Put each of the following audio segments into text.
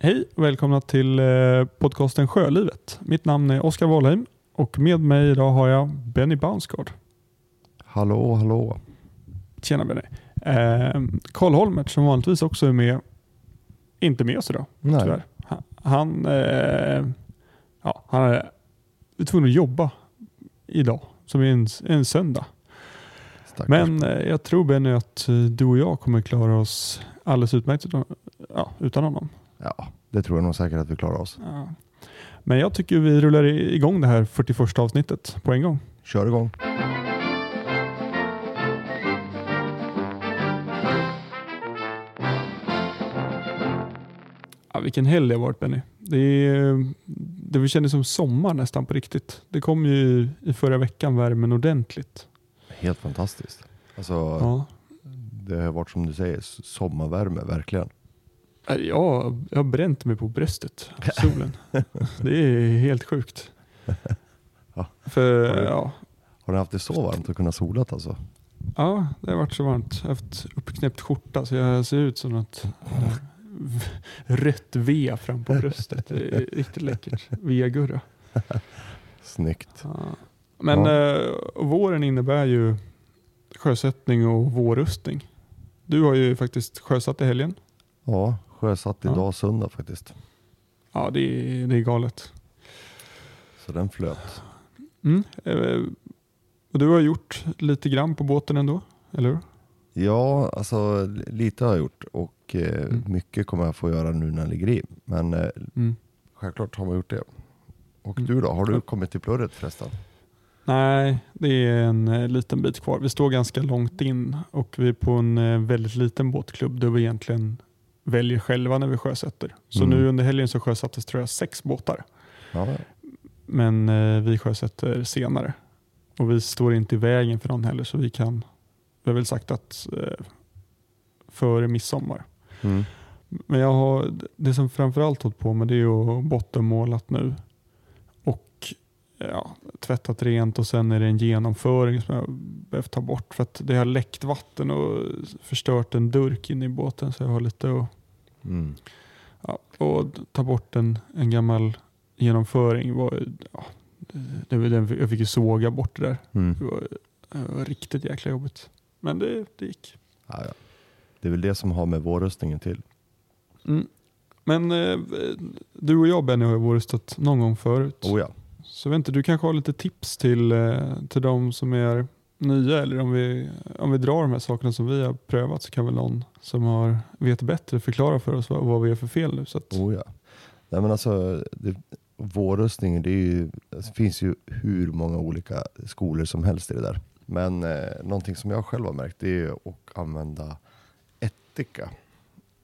Hej och välkomna till eh, podcasten Sjölivet. Mitt namn är Oskar Wahlheim och med mig idag har jag Benny Bounsgaard. Hallå, hallå. Tjena Benny. Eh, Karl Holmert som vanligtvis också är med, inte med oss idag Nej. tyvärr. Han, han, eh, ja, han är tvungen att jobba idag, som är en, en söndag. Stackars. Men eh, jag tror Benny att eh, du och jag kommer klara oss alldeles utmärkt utan, ja, utan honom. Ja, det tror jag nog säkert att vi klarar oss. Ja. Men jag tycker vi rullar igång det här 41 avsnittet på en gång. Kör igång. Ja, vilken helg det har varit Benny. Det, det kändes som sommar nästan på riktigt. Det kom ju i förra veckan värmen ordentligt. Helt fantastiskt. Alltså, Ja. det har varit som du säger, sommarvärme, verkligen. Jag, jag har bränt mig på bröstet, solen. Det är helt sjukt. Ja. För, Har du- ja, Har ni haft det så varmt att kunna solat alltså? ja, det har varit så varmt. Jag har haft uppknäppt skjorta så jag ser ut som något eh, rött V fram på bröstet. Det är riktigt läckert. Via-gurra. Snyggt. Ja. Men eh, våren innebär ju sjösättning och vårrustning. Du har ju faktiskt sjösatt i helgen. Ja, sjösatt Ja. idag söndag faktiskt. Ja, det är, det är galet. Så den flöt. Mm. Eh, och du har gjort lite grann på båten ändå, eller hur? Ja, alltså lite har jag gjort och eh, Mm. mycket kommer jag få göra nu när jag ligger i. Men eh, Mm. självklart har man gjort det. Och Mm. du då, har Ja. du kommit till plurret förresten? Nej, det är en liten bit kvar. Vi står ganska långt in och vi är på en väldigt liten båtklubb där vi egentligen väljer själva när vi sjösätter. Så Mm. nu under helgen så sjösattes tror jag sex båtar. Ja, Men eh, vi sjösätter senare. Och vi står inte i vägen för någon heller så vi kan, vi har väl sagt att eh, före midsommar. mm. Men jag har, det som framförallt hållit på med det är att bottenmålat nu. Och ja, tvättat rent och sen är det en genomföring som jag behövt ta bort för att det har läckt vatten och förstört en durk in i båten så jag har lite att Mm. Ja, och ta bort en, en gammal genomföring var, ja, det, det, jag fick ju såga bort det där. Mm. Det var, det var riktigt jäkla jobbigt. Men det, det gick. Ja, ja. Det är väl det som har med vårrustningen till. Mm. Men eh, du och jag Benny har ju vårrustat någon gång förut. Oh ja. Så vet inte, du kanske har lite tips till, eh, till de som är nya eller om vi, om vi drar de här sakerna som vi har prövat så kan väl någon som har, vet bättre förklara för oss vad, vad vi gör för fel nu. Så att, Oh ja. Nej, men alltså, det, vårrustning, det, ju, det finns ju hur många olika skolor som helst i det där. Men eh, någonting som jag själv har märkt det är ju att använda ättika.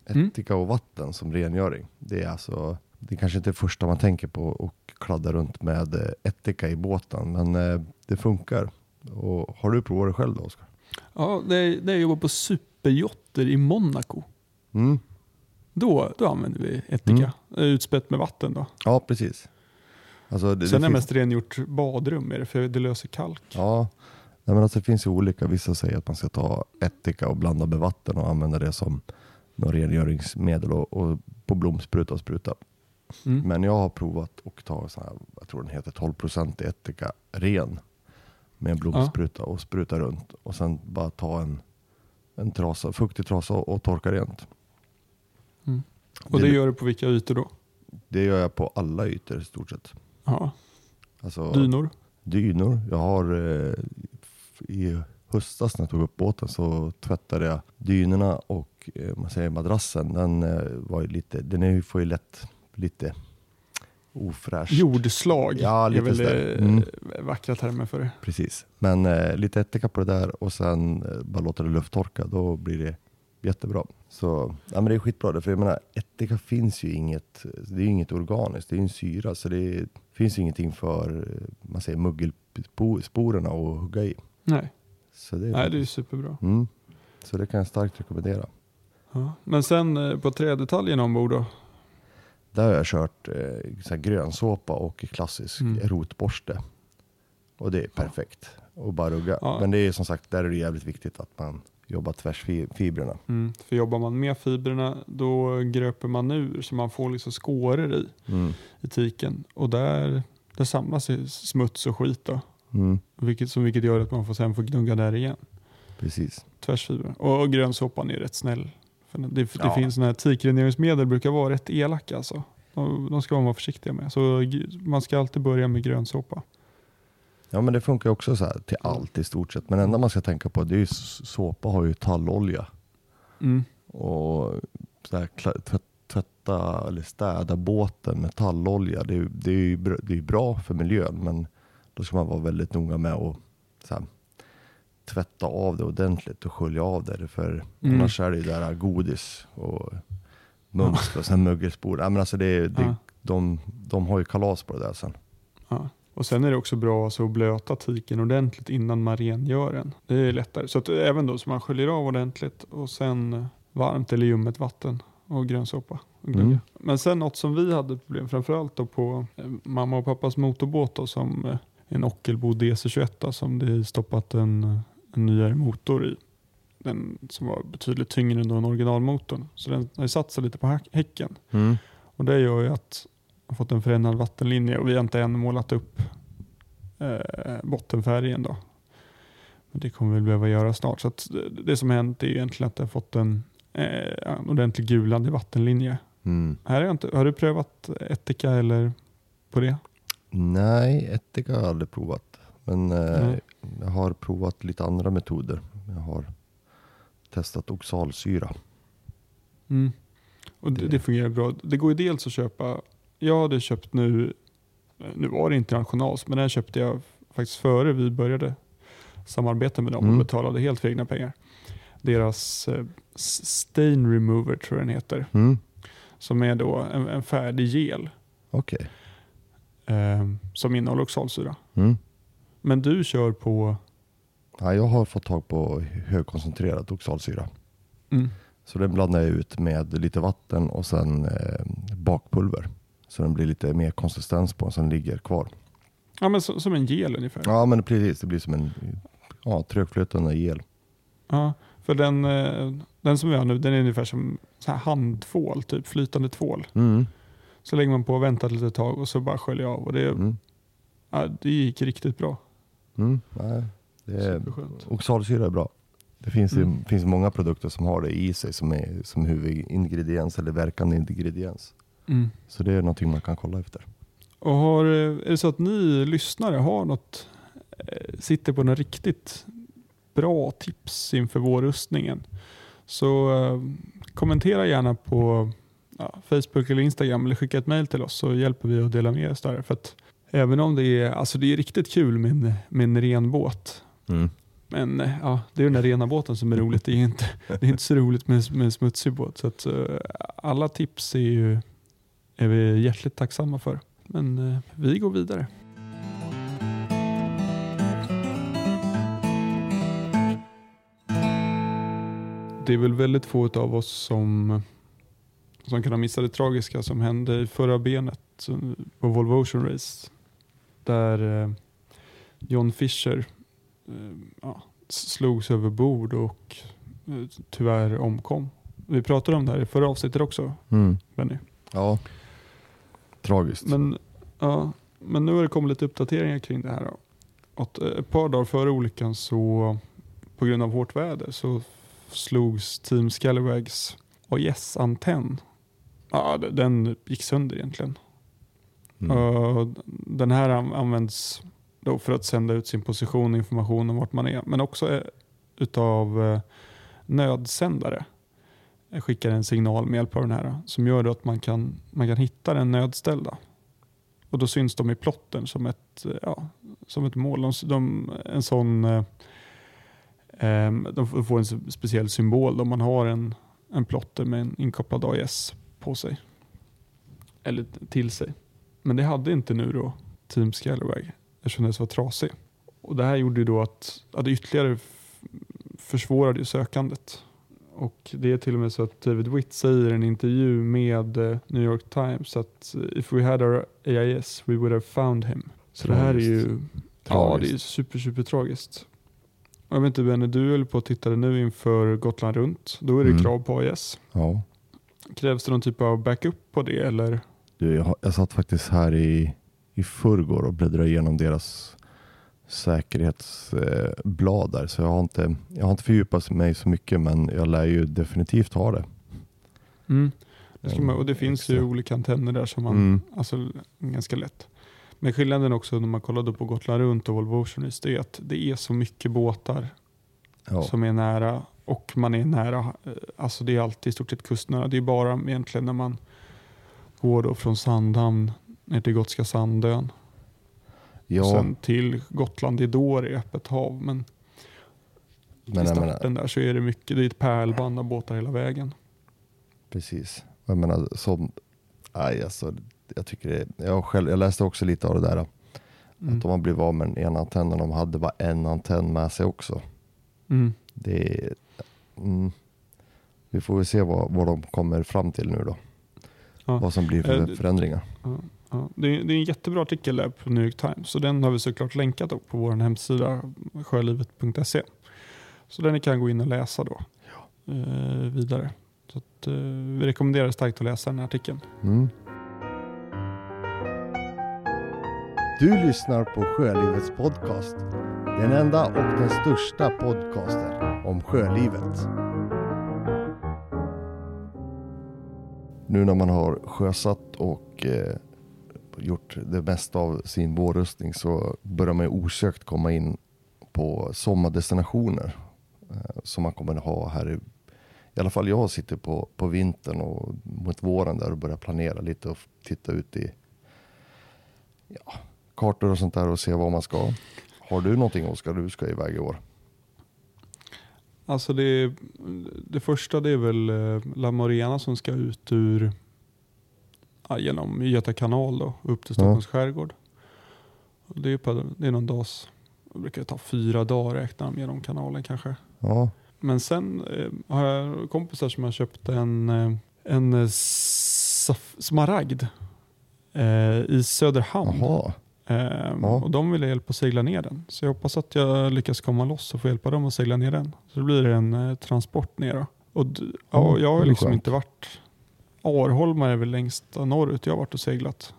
Mm. Ättika och vatten som rengöring. Det är alltså, det är kanske inte det första man tänker på och kladda runt med eh, ättika i båten, men eh, det funkar. Och har du provat det själv då Oskar? Ja, det, det jag jobbar på superjotter i Monaco. Mm. Då, då använder vi ättika. Utspätt med vatten då. Ja, precis. Alltså, det, Sen det är det mest rengjort badrum med det för det löser kalk. Ja, Nej, men alltså, det finns ju olika. Vissa säger att man ska ta ättika och blanda med vatten och använda det som någon rengöringsmedel och, och på blomspruta och spruta. Mm. Men jag har provat att ta så här, jag tror den heter 12% ättika ren med en blomspruta och spruta runt och sen bara ta en, en trasa, fuktig trasa och, och torka rent. Mm. Och det det, gör du på vilka ytor då? det gör jag på alla ytor i stort sett. Ja. Alltså, Dynor? dynor. Jag har eh, i höstas när jag tog upp båten så tvättade jag dynorna och eh, man säger madrassen. Den eh, var lite, den är, får ju lätt lite ofräscht. Jordslag Ja, är lite väl sådär. eh, Mm. vackra termer för det. Precis. Men eh, lite ättika på det där och sen eh, bara låta det lufttorka. Då blir det jättebra. Så ja, men det är skitbra. För jag menar, ättika finns ju inget, det är ju inget organiskt. Det är ju en syra. Så det finns ju ingenting för eh, man säger muggelsporerna att hugga i. Nej, Så det är, Nej det är superbra. mm. Så det kan jag starkt rekommendera. Ja. Men sen eh, på trädetaljerna ombord då? Där har jag kört eh, så här grönsåpa och klassisk Mm. rotborste. Och det är perfekt. Och bara rugga. Ja. Men det är som sagt, där är det jävligt viktigt att man jobba tvärsfibrerna. Mm. För jobbar man med fibrerna då gröper man ur så man får liksom skåror i, Mm. i tiken. Och där, där samlas smuts och skit då. Mm. Vilket, som vilket gör att man får, sen får gnugga där igen. Precis. Tvärsfibrer. Och, och grönsåpan är rätt snäll. Det, det Ja. finns sådana här tikrengöringsmedel brukar vara rätt elaka alltså. De, de ska man vara försiktiga med. Så man ska alltid börja med grönsåpa. Ja men det funkar också så här till allt i stort sett. Men det enda man ska tänka på det är ju s- såpa har ju tallolja. Mm. Och så här, tvätta eller städa båten med tallolja. Det, är- det är ju bra, det är bra för miljön men då ska man vara väldigt noga med att så här, tvätta av det ordentligt och skölja av det. För Mm. annars är det ju där godis och mums och sen mögelspor. Ja, men alltså det, det, Ja. de, de har ju kalas på det där sen. Ja. Och sen är det också bra alltså, att blöta tiken ordentligt innan man rengör den. Det är lättare. Så att även då så man sköljer av ordentligt och sen varmt eller ljummet vatten och grönsåpa. Mm. Men sen något som vi hade problem framförallt då på eh, mamma och pappas motorbåt då, som eh, en Ockelbo DC21 då, som det är stoppat en, eh, en nyare motor i. Den som var betydligt tyngre än den originalmotorn. Så den har ju satt sig lite på häck- häcken. Mm. Och det gör ju att jag har fått en förändrad vattenlinje och vi har inte än målat upp eh, bottenfärgen då. Men det kommer vi behöva göra snart. Så det, det som hänt är egentligen att jag har fått en, eh, en ordentlig gulande vattenlinje. Mm. Här jag inte, har du prövat Etika eller på det? Nej, ättika har jag aldrig provat. Men eh. Jag har provat lite andra metoder. Jag har testat oxalsyra. Mm. Och det, Det- fungerar bra. Det går ju dels att köpa, jag hade köpt nu, nu var det inte Nationals, men den köpte jag faktiskt före vi började samarbeta med dem Mm. och betalade helt för egna pengar. Deras eh, Stain Remover tror jag den heter, Mm. som är då en, en färdig gel Okej. eh, som innehåller oxalsyra. Mm. Men du kör på, Ja, jag har fått tag på högkoncentrerad oxalsyra. mm, Så den blandar jag ut med lite vatten och sen eh, bakpulver. Så den blir lite mer konsistens på den som ligger kvar. ja, men så, som en gel ungefär. Ja men precis, det blir som en ja, trögflötande gel. Ja, för den, eh, den som vi har nu den är ungefär som så här handtvål, typ flytande tvål. Mm. Så lägger man på och väntar ett litet tag och så bara sköljer av. Och det, Mm. ja, det gick riktigt bra. Mm. Nej, det är, oxalsyra är bra. Det finns, ju, Mm. finns många produkter som har det i sig som, är, som huvudingrediens eller verkande ingrediens. Mm. Så det är någonting man kan kolla efter. Och har, eh, är det så att ni lyssnare har något, eh, sitter på något riktigt bra tips inför vårrustningen så eh, kommentera gärna på ja, Facebook eller Instagram eller skicka ett mail till oss så hjälper vi att dela med oss där. För att även om det är, alltså det är riktigt kul med en, med en ren båt Mm. Men eh, ja, det är den där rena båten som är roligt. Det är inte, det är inte så roligt med, med en smutsig båt. Så att, eh, alla tips är, ju, är vi hjärtligt tacksamma för. Men eh, vi går vidare. Det är väl väldigt få av oss som, som kan ha missat det tragiska som hände i förra benet på Volvo Ocean Race. Där eh, John Fisher eh, ja, slogs över bord och eh, tyvärr omkom. Vi pratade om det här i förra avsnittet också, Mm. Benny. Ja, tragiskt. Men, ja, men nu har det kommit lite uppdateringar kring det här. Att ett par dagar före olyckan så på grund av hårt väder så slogs Team Scalawags AIS-antenn. Ja, den gick sönder egentligen. Mm. Eh, den här används då för att sända ut sin position och information om vart man är. Men också eh, utav eh, nödsändare. Jag skickar en signal med hjälp av den här som gör då att man kan, man kan hitta den nödställda. Och då syns de i plotten som ett, ja, som ett mål. De, de, en sån, eh, de får en speciell symbol om man har en, en plotter med en inkopplad AIS på sig. Eller till sig. Men det hade inte nu då Team Scalawag eftersom det var trasig. Och det här gjorde ju då att ja, det ytterligare försvårade sökandet. Och det är till och med så att David Witt säger i en intervju med eh, New York Times att eh, if we had our AIS we would have found him. Så det här är ju, ja det är super super tragiskt. Jag vet inte Benny, du höll på att titta nu inför Gotland runt. Då är det Mm. krav på AIS. Ja. Krävs det någon typ av backup på det eller? Du, jag, jag satt faktiskt här i, i förrgår och bläddrade igenom deras säkerhetsblad eh, där. Så jag har, inte, jag har inte fördjupat mig så mycket men jag lär ju definitivt ha det. Mm. Det man, och det finns ju extra. olika antenner där som man, Mm. alltså ganska lätt. Men skillnaden också när man kollade på Gotland runt och Volvo Ocean Race, det är att det är så mycket båtar Ja. som är nära och man är nära, eh, alltså det är alltid i stort sett kustnära. Det är bara egentligen när man går då från Sandhamn ner till Gotska Sandön ja, sen till Gotland, är då det är öppet hav. Men, men i jag menar, starten där så är det mycket, det är ett pärlband av båtar hela vägen. precis. Jag menar som, aj, alltså, jag tycker det, jag, själv, jag läste också lite av det där. Mm. Att de har blivit av med den ena antennen, de hade bara en antenn med sig också. Mm. Det är, mm, vi får väl se vad, vad de kommer fram till nu då. Ja. Vad som blir för Eh, det- förändringar. Ja, ja. Det, är, det är en jättebra artikel där på New York Times så den har vi såklart länkat upp på vår hemsida sjölivet.se. Så den kan gå in och läsa då eh, vidare. Så att, eh, vi rekommenderar starkt att läsa den här artikeln. Mm. Du lyssnar på Sjölivets podcast. Den enda och den största podcasten om sjölivet. Nu när man har sjösatt och eh, gjort det mesta av sin vårrustning så börjar man ju osökt komma in på sommardestinationer eh, som man kommer att ha här i i alla fall jag sitter på, på vintern och mot våren där och börjar planera lite och titta ut i ja, kartor och sånt där och se var man ska. Har du någonting Oskar du ska iväg i år? Alltså det, det första det är väl eh, La Morena som ska ut ur ja, genom Göta kanal då, upp till Stockholms skärgård. Och Det är, på, det är någon dags, det brukar ta fyra dagar räknar de genom kanalen kanske. Ja, Men sen eh, har jag kompisar som har köpt en, eh, en eh, saf- smaragd eh, i Söderhamn. jaha. Eh, Ja. Och de ville hjälpa att segla ner den. Så jag hoppas att jag lyckas komma loss och få hjälpa dem att segla ner den. Så blir det en eh, transport ner. Då. Och ja, Ja, jag har liksom inte varit... Arholma är väl längst norrut jag har varit och seglat.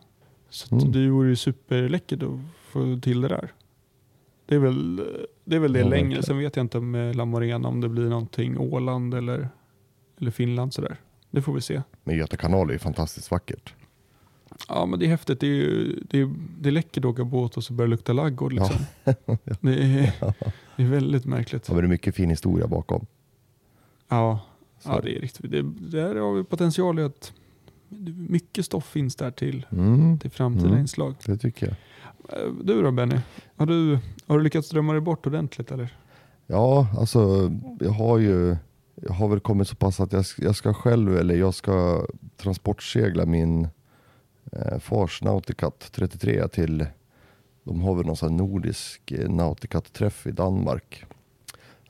Så Mm. det vore ju superläckert att få till det där. Det är väl det, är väl det Ja, längre. Sen vet jag inte med La Morena om det blir någonting Åland eller, eller Finland sådär. Det får vi se. Men Göta kanal är ju fantastiskt vackert. Ja men det är häftigt. Det är, det är, det att åka båt och så börjar det lukta laggård. Ja. Liksom. det, är, det är väldigt märkligt. Ja, men det är mycket fin historia bakom. Ja, Så. ja det är riktigt. Det, där har vi potential i att mycket stoff finns där till, Mm, till framtida Mm. inslag. det tycker jag. Eh, Du då Benny? Har du, har du lyckats drömma dig bort ordentligt eller? Ja, alltså jag har ju jag har väl kommit så pass att jag, jag ska själv, eller jag ska transportsegla min eh, fars Nauticat 33 till, de har väl någon sån här nordisk eh, Nauticat-träff i Danmark.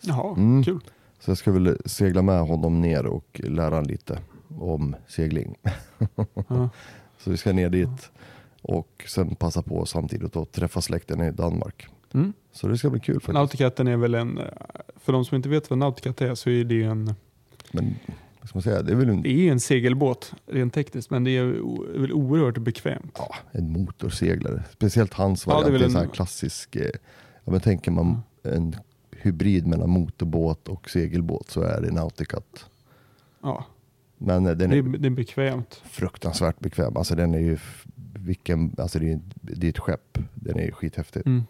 Jaha, Mm. kul. Så jag ska väl segla med honom ner och lära han lite om segling. Ja. Så vi ska ner dit och sen passa på samtidigt att träffa släkten i Danmark. Mm. Så det ska bli kul faktiskt. Nauticaten är väl en, eh, för de som inte vet vad Nauticat är så är det en, Men vad ska man säga, det är väl en, det är en segelbåt rent tekniskt men det är väl oerhört bekvämt. ja, en motorseglare. Speciellt hans Ja, det är variant. väl det är en sån en- här klassisk, eh, ja, men tänker man en hybrid mellan motorbåt och segelbåt så är det Nauticat. Ja, Men eh, den det, är är, det är bekvämt. fruktansvärt bekväm. Alltså den är ju, vilken, alltså det är, det är ett skepp. Den är skithäftig. Mm.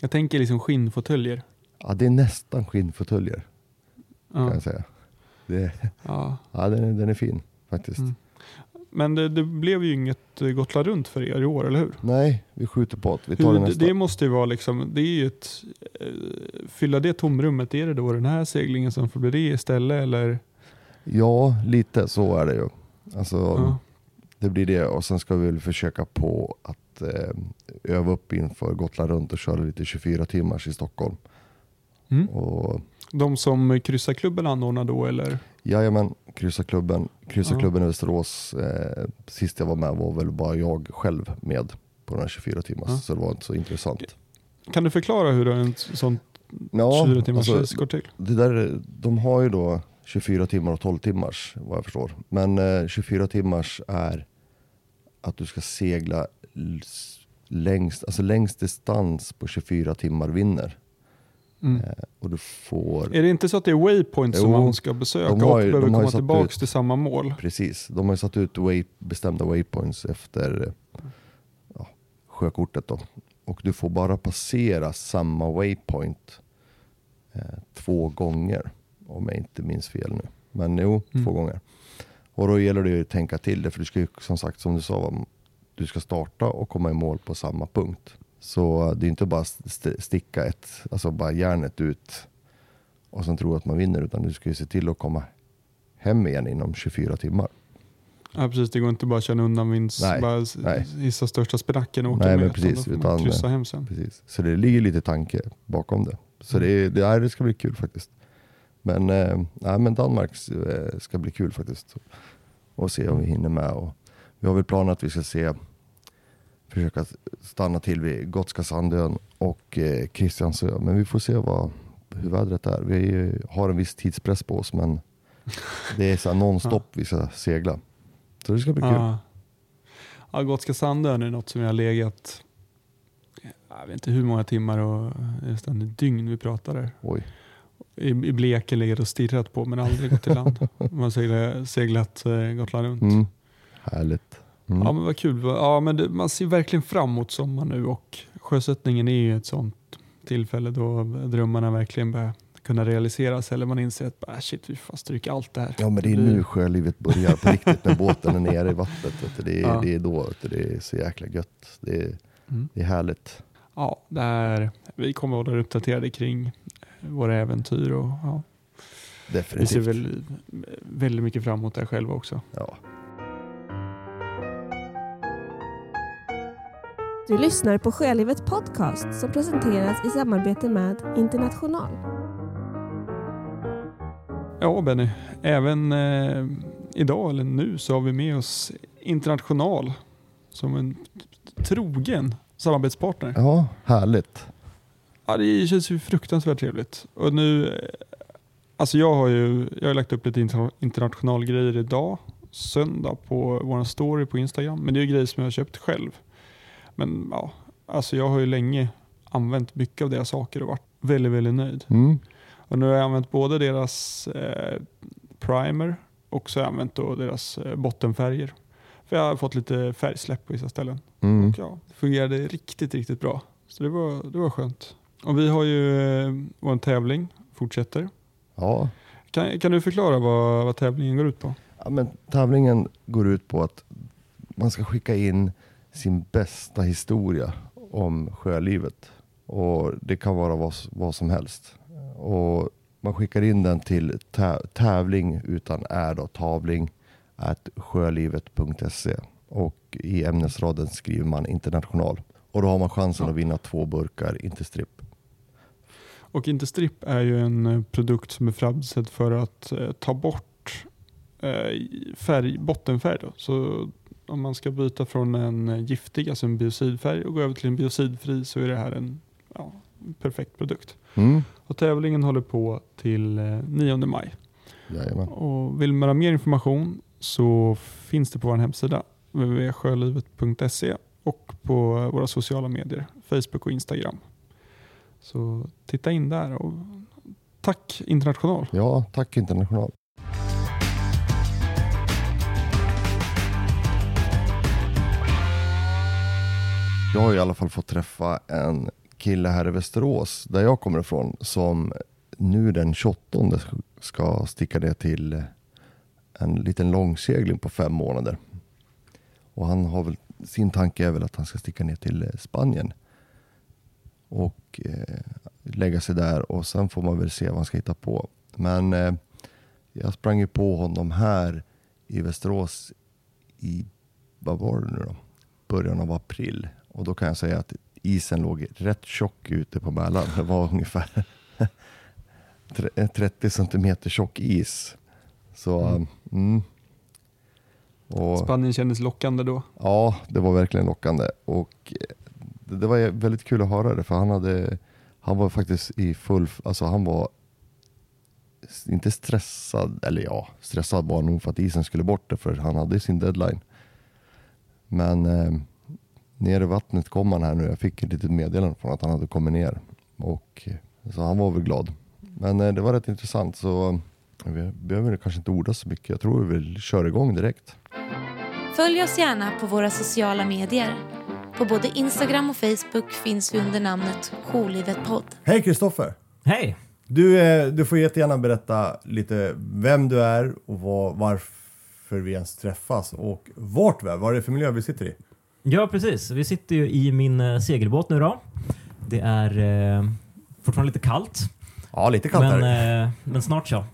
Jag tänker liksom skinnfåtöljer. Ja, det är nästan skinnfåtöljer kan Ja, jag säga. Det, ja. ja, den, är, den är fin faktiskt. Mm. Men det, det blev ju inget eh, Gotland runt för er i år, eller hur? Nej, vi skjuter på att vi tar det Hur, nästa. det måste ju vara liksom, det är ju ett, eh, fylla det tomrummet, är det då den här seglingen som får bli det istället eller? Ja, lite så är det ju. Alltså, Ja. Det blir det och sen ska vi väl försöka på att eh, öva upp inför Gotland runt och köra lite 24 timmars i Stockholm. Mm. Och De som kryssarklubben anordnar då eller? jajamän, kryssarklubben, kryssarklubben Ja. i Västerås. Eh, sist jag var med var väl bara jag själv med på den här 24 timmars. Ja. Så det var inte så intressant. Kan du förklara hur en sån Ja, 24 timmars alltså, går till? det där, de har ju då 24 timmar och 12 timmars vad jag förstår. Men eh, 24 timmars är att du ska segla längst, alltså längst distans på 24 timmar vinner. Mm. Eh, och du får, Är det inte så att det är waypoints som man ska besöka de har och ju- behöver de har ju komma tillbaka ut- till samma mål? precis, de har ju satt ut way, bestämda waypoints efter ja, sjökortet då. Och du får bara passera samma waypoint eh, två gånger. Om jag inte minns fel nu. Men jo, Mm. två gånger. Och då gäller det ju att tänka till det, för du ska ju som sagt, som du sa, du ska starta och komma i mål på samma punkt. Så det är inte bara st- sticka ett, alltså bara järnet ut och sen tro att man vinner, utan du ska ju se till att komma hem igen inom 24 timmar. Ja, precis, det går inte bara att köra undan vinst, Nej, bara nej. hissa största spinacken och åka Nej, med. men precis, utan utan- kryssa hem sen. Precis. Så det ligger lite tanke bakom det. Så det, är- det, är, det ska bli kul faktiskt. Men, eh, nej, men Danmark eh, ska bli kul faktiskt. Och se om vi hinner med. Och vi har väl planer att vi ska se, försöka stanna till vid Gotska Sandön och eh, Kristiansö. Men vi får se vad, hur vädret är. Vi har en viss tidspress på oss men det är så nonstop vi ska segla. Så det ska bli kul. Ja. Ja, Gotska Sandön är något som jag har legat, jag vet inte hur många timmar och nästan ett dygn vi pratar där. Oj. I, i bleken legat och stirrat på men aldrig gått i land. Man har seglat, seglat eh, Gotland runt. Mm. Härligt. Mm. Ja men vad kul. Ja, men det, man ser verkligen fram emot sommar nu och sjösättningen är ju ett sånt tillfälle då drömmarna verkligen börjar kunna realiseras eller man inser att ah, shit, vi får stryka allt det här. Ja men det är nu sjölivet börjar på riktigt när båten är nere i vattnet. Det, är, Ja. det är då det är så jäkla gött. Det är, Mm. det är härligt. Ja, det här, vi kommer att hålla er uppdaterade kring våra äventyr och ja, vi ser Definitivt. väl väldigt mycket fram emot det här själva också. Ja. Du lyssnar på Sjölivet Podcast som presenteras i samarbete med International. Ja Benny, även eh, idag eller nu så har vi med oss International som en trogen samarbetspartner. ja, härligt. Ja, det känns ju fruktansvärt trevligt. Och nu, eh, alltså jag har ju jag har lagt upp lite interna- international grejer idag, söndag på vår story på Instagram. Men det är ju grejer som jag har köpt själv. Men ja, alltså jag har ju länge använt mycket av deras saker och varit väldigt, väldigt nöjd. Mm. Och nu har jag använt både deras eh, primer och så har jag använt då deras eh, bottenfärger. För jag har fått lite färgsläpp på vissa ställen. Mm. Och ja, det fungerade riktigt, riktigt bra. Så det var, det var skönt. Och vi har ju eh, vår tävling, fortsätter. Ja. Kan, kan du förklara vad, vad tävlingen går ut på? ja, men tävlingen går ut på att man ska skicka in sin bästa historia om sjölivet. Och det kan vara vad, vad som helst. Och man skickar in den till tä- tävling utan är då tavling at sjölivet.se och i ämnesraden skriver man international. Och då har man chansen Ja. att vinna två burkar Interstrip. Och Interstrip är ju en eh, produkt som är framställd för att eh, ta bort eh, färg, bottenfärg. Då. Så om man ska byta från en eh, giftig, alltså en biocidfärg och gå över till en biocidfri så är det här en ja, perfekt produkt. Mm. Och tävlingen håller på till eh, 9 maj. Jajamän. Och vill man ha mer information så finns det på vår hemsida www.sjölivet.se och på våra sociala medier, Facebook och Instagram. Så titta in där och tack International. Ja, tack international. Jag har i alla fall fått träffa en kille här i Västerås, där jag kommer ifrån, som nu den 28 ska sticka ner till en liten långsegling på fem månader. Och han har väl, sin tanke är väl att han ska sticka ner till eh, Spanien och eh, lägga sig där och sen får man väl se vad han ska hitta på. Men eh, jag sprang ju på honom här i Västerås i, vad var det nu då? Början av april. Och då kan jag säga att isen låg rätt tjock ute på Mälaren. Det var ungefär tre- 30 centimeter tjock is. Så, Mm. mm. Och, Spanien kändes lockande då. Ja, det var verkligen lockande. Och eh, det, det var väldigt kul att höra det, för han hade, Han var faktiskt i full, alltså han var inte stressad, eller ja, stressad var han nog för att isen skulle bort det, för han hade sin deadline. Men eh, ner i vattnet kom han här nu. Jag fick ett litet meddelande från att han hade kommit ner. Och, eh, så han var väl glad. Men eh, det var rätt intressant så eh, vi behöver kanske inte orda så mycket. Jag tror vi vill köra igång direkt. Följ oss gärna på våra sociala medier. På både Instagram och Facebook finns vi under namnet Jourlivet podd. Hej Kristoffer! Hej! Du, du får jättegärna berätta lite vem du är och vad, varför vi ens träffas och vart vi är. Vad är det för miljö vi sitter i? Ja, precis. Vi sitter ju i min eh, segelbåt nu då. Det är eh, fortfarande lite kallt, Ja, lite kallt men, här. eh, men snart så.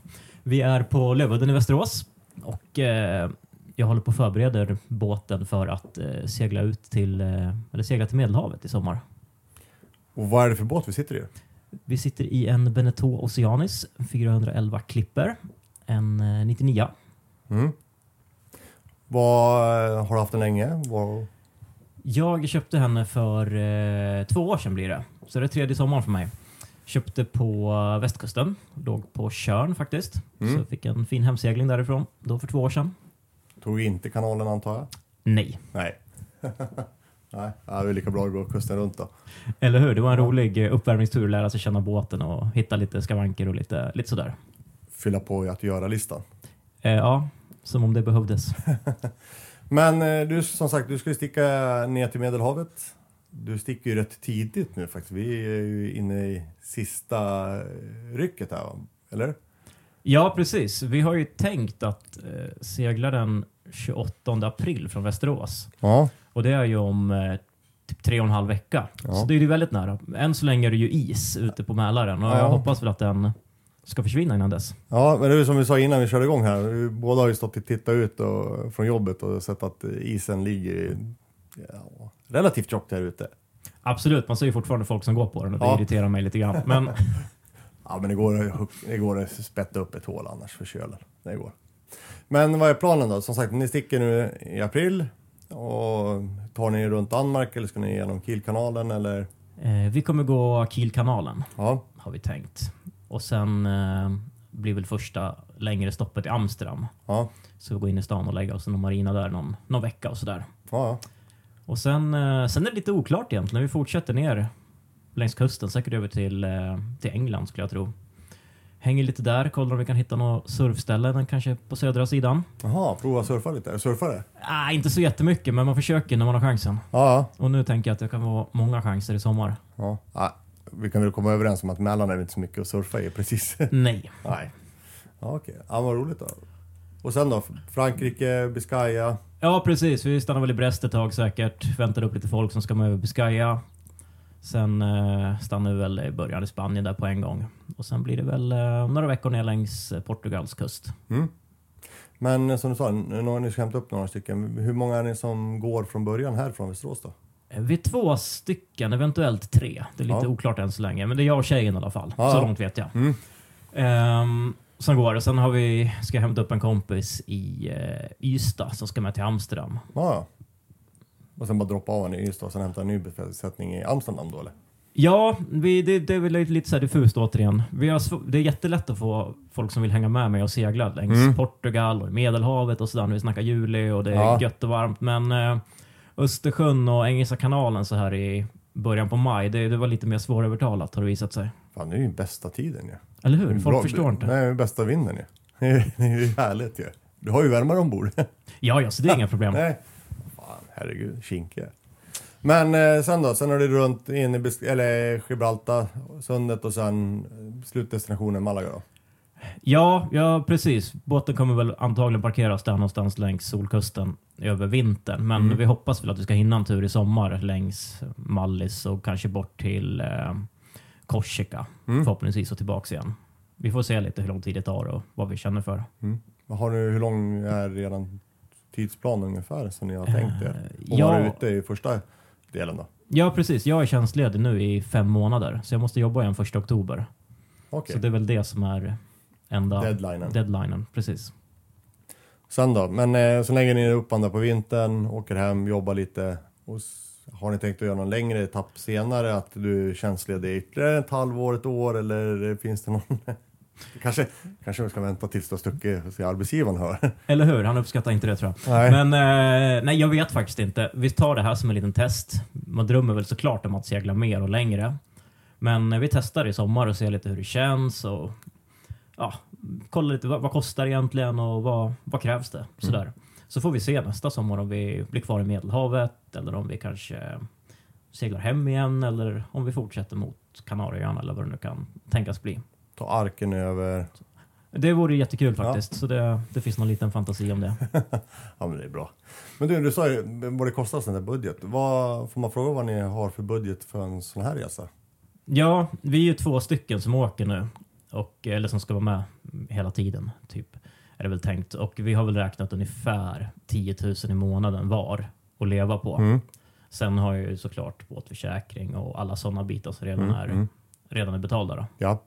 Vi är på Lövudden i Västerås och eh, jag håller på och förbereder båten för att eh, segla ut till, eh, eller segla till Medelhavet i sommar. Och vad är det för båt vi sitter i? Vi sitter i en Beneteau Oceanis 411 klipper, en eh, 99. Mm. Vad, eh, har du haft den länge? Vad, Jag köpte henne för eh, två år sedan blir det. Så det är tredje sommaren för mig. Köpte på västkusten. Låg på Tjörn faktiskt. Mm. Så fick en fin hemsegling därifrån. Då för två år sedan. tog inte kanalen antar jag? Nej. Nej. Nej, ja, det är lika bra att gå kusten runt då. Eller hur? Det var en rolig eh, uppvärmningstur. Lära sig känna båten och hitta lite skavanker och lite, lite sådär. Fylla på i att göra-listan. Eh, ja, som om det behövdes. Men eh, du som sagt, du skulle sticka ner till Medelhavet. Du sticker ju rätt tidigt nu faktiskt. Vi är ju inne i sista eh, rycket här, eller? Ja, precis. Vi har ju tänkt att eh, segla den 28 april från Västerås. Ja. Och det är ju om eh, typ tre och en halv vecka. Ja. Så det är ju väldigt nära. Än så länge är det ju is ute på Mälaren och Ja. jag hoppas väl att den ska försvinna innan dess. Ja, men det är som vi sa innan vi körde igång här. Vi båda har ju stått och tittat ut och, från jobbet och sett att isen ligger ja, relativt tjockt här ute. Absolut, man ser ju fortfarande folk som går på den och det Ja. irriterar mig lite grann. Men Ja, men det går, det går att spätta upp ett hål annars för kölen. Det går. Men vad är planen då? Som sagt, ni sticker nu i april och tar ni runt Danmark eller ska ni genom Kielkanalen eller? eh, vi kommer gå Kielkanalen Ja, har vi tänkt. Och sen eh, blir väl första längre stoppet i Amsterdam. ja, Så vi går in i stan och lägger oss i någon marina där någon, någon vecka och sådär. ja. Och sen, eh, sen är det lite oklart egentligen. Vi fortsätter ner längs kusten, säkert över till, eh, till England skulle jag tro. Hänger lite där, kollar om vi kan hitta något surfställe, kanske på södra sidan. Jaha, prova surfa lite. Surfa det? Ah, inte så jättemycket, men man försöker när man har chansen. Ja, Och nu tänker jag att det kan vara många chanser i sommar. ja. Vi kan väl komma överens om att Mälaren är inte så mycket att surfa i precis. Nej. Nej. Ja, okej. Ja, vad roligt då. Och sen då? Frankrike, Biscaya. Ja, precis. Vi stannar väl i Brest ett tag säkert. Väntar upp lite folk som ska med över Biscaya. Sen eh, stannar vi väl i början i Spanien där på en gång. Och sen blir det väl eh, några veckor ner längs eh, Portugals kust. Mm. Men eh, som du sa, nu har ni ska hämta upp några stycken. Hur många är ni som går från början här från Västerås då? Vi är två stycken, eventuellt tre. Det är lite Ja. oklart än så länge. Men det är jag och tjejen i alla fall. Ja, så långt vet jag. Mm. Ehm, som går. Och sen har vi, ska jag hämta upp en kompis i eh, Ystad som ska med till Amsterdam. Ja. Och sen bara droppa av en i Ystad och sen hämta en ny besättning i Amsterdam då eller? Ja, vi, det, det är väl lite så här diffust återigen. Vi har, det är jättelätt att få folk som vill hänga med mig och segla längs Mm. Portugal och Medelhavet och sådär vi snackar juli och det är Ja. gött och varmt. Men eh, Östersjön och Engelska kanalen så här i början på maj, det, det var lite mer svårövertalat har det visat sig. Fan, det är ju bästa tiden ju. Eller hur? Folk Bra- förstår inte. Nej, bästa vinden ju. Det är ju härligt ju. Du har ju värmare ombord. Ja, ja, så det är inga problem. Nej. Fan, herregud, kinkiga. Men eh, sen då? Sen är det runt in i eller Gibraltar, sundet och sen slutdestinationen Malaga då? Ja, ja, precis. Båten kommer väl antagligen parkeras där någonstans längs solkusten över vintern. Men Mm. vi hoppas väl att vi ska hinna en tur i sommar längs Mallis och kanske bort till eh, Korsika. Mm. Förhoppningsvis och tillbaks igen. Vi får se lite hur lång tid det tar och vad vi känner för. Vad Har ni, hur lång är redan tidsplanen ungefär som ni har tänkt er? Och ja. vara ute i första delen då? Ja, precis. Jag är tjänstledig nu i fem månader, så jag måste jobba igen första oktober. Okej, Så det är väl det som är enda deadlinen. deadlinen. Precis. Sen då? Men eh, så lägger ni upp andra på vintern, åker hem, jobbar lite och har ni tänkt att göra någon längre etapp senare? Att du är tjänstledig ytterligare ett halvår, ett år eller finns det någon? kanske, kanske vi ska vänta tills du har stuckit så arbetsgivaren hör. Eller hur? Han uppskattar inte det tror jag. Nej. Men eh, nej, jag vet faktiskt inte. Vi tar det här som en liten test. Man drömmer väl såklart om att segla mer och längre. Men eh, vi testar i sommar och ser lite hur det känns och ja, kolla lite vad, vad kostar egentligen och vad, vad krävs det? Sådär. Så får vi se nästa sommar om vi blir kvar i Medelhavet eller om vi kanske seglar hem igen eller om vi fortsätter mot Kanarieöarna eller vad det nu kan tänkas bli. Ta arken över. Det vore jättekul faktiskt, så det, det finns någon liten fantasi om det. Ja men det är bra. Men du, du sa ju vad det kostar sån där budget. Vad, får man fråga vad ni har för budget för en sån här resa? Ja, vi är ju två stycken som åker nu. Och, eller som ska vara med hela tiden, typ. Är det väl tänkt. Och vi har väl räknat ungefär 10 000 i månaden var att leva på. Mm. Sen har jag ju såklart båtförsäkring och alla sådana bitar som redan, Mm, är, mm. redan är betalda. Då. Ja.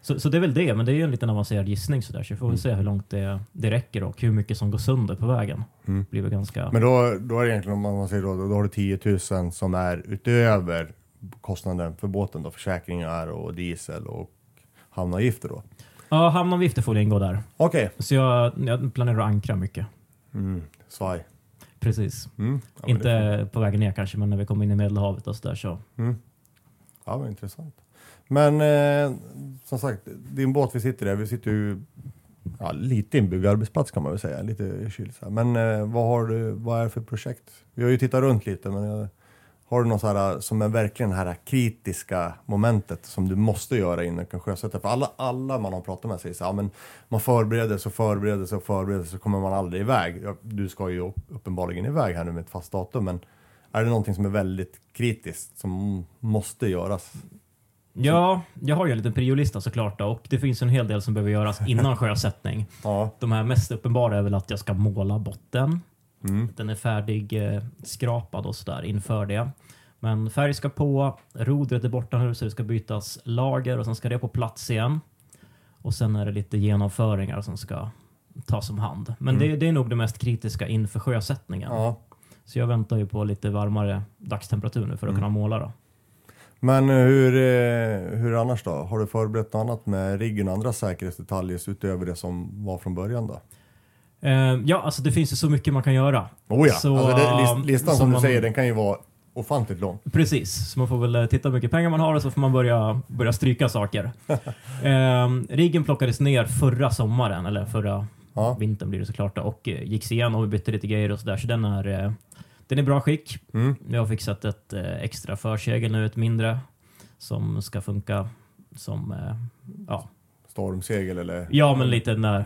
Så, så det är väl det, men det är ju en liten avancerad gissning sådär. Så vi får väl se hur långt det, det räcker och hur mycket som går sönder på vägen. Mm. Blir väl ganska... Men då, då är det egentligen, om man säger då, då har du 10 000 som är utöver kostnaden för båten då, försäkringar och diesel och hamnavgifter då. Ja, hamnavgifter får ingå där. Okej. Så jag, jag planerar att ankra mycket. Mm. Svaj. Precis. Mm. Ja, men det får- Inte på vägen ner kanske, men när vi kommer in i Medelhavet och så. Mm. Ja, vad intressant. Men eh, som sagt, din båt vi sitter där, vi sitter ju ja, lite inbyggd arbetsplats kan man väl säga, lite kyligt. så här. Men eh, vad har du, vad är det för projekt? Vi har ju tittat runt lite, men eh, har du något så här som är verkligen det här kritiska momentet som du måste göra innan du kan sjösätta? För alla, alla man har pratat med säger så här, men man förbereder sig och förbereder sig och förbereder sig så kommer man aldrig iväg. Du ska ju upp- uppenbarligen iväg här nu med ett fast datum, men är det någonting som är väldigt kritiskt som måste göras? Ja, jag har ju en liten priolista såklart då, och det finns en hel del som behöver göras innan sjösättning. Ja. De här mest uppenbara är väl att jag ska måla botten. Mm. Den är färdig eh, skrapad och sådär inför det. Men färg ska på, rodret är borta nu så det ska bytas lager och sen ska det på plats igen. Och sen är det lite genomföringar som ska tas om hand. Men det, det är nog det mest kritiska inför sjösättningen. Ja. Så jag väntar ju på lite varmare dagstemperatur nu för att kunna måla då. Men eh, hur, eh, hur annars då? Har du förberett något annat med riggen och andra säkerhetsdetaljer utöver det som var från början då? Eh, ja, alltså det finns ju så mycket man kan göra. Oh ja, Så, alltså det, list, listan som som, du man- säger den kan ju vara ofantligt lång. Precis, så man får väl eh, titta hur mycket pengar man har och så får man börja, börja stryka saker. eh, riggen plockades ner förra sommaren, eller förra Ja. vintern blir det såklart, och eh, gicks igen och vi bytte lite grejer och sådär. Så den är, eh, den är bra skick. Mm. Jag har fixat ett eh, extra försegel nu, ett mindre, som ska funka som eh, ja, Stormsegel eller? Ja, men lite den där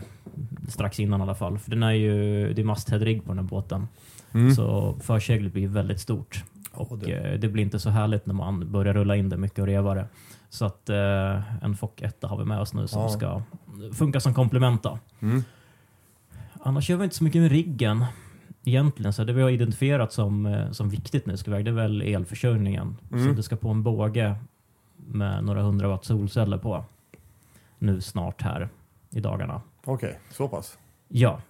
strax innan i alla fall. För den är ju, det är masthead-rigg på den här båten. Mm. Så förseglet blir väldigt stort. Och det- det. det blir inte så härligt när man börjar rulla in det mycket och reva det. Så att eh, en Fock 1 har vi med oss nu som Ja. ska funka som komplement. Mm. Annars gör vi inte så mycket med riggen egentligen. Så det vi har identifierat som, eh, som viktigt nu ska det är väl elförsörjningen. Mm. Så det ska på en båge med några hundra watt solceller på nu snart här i dagarna. Okej, så pass. Ja,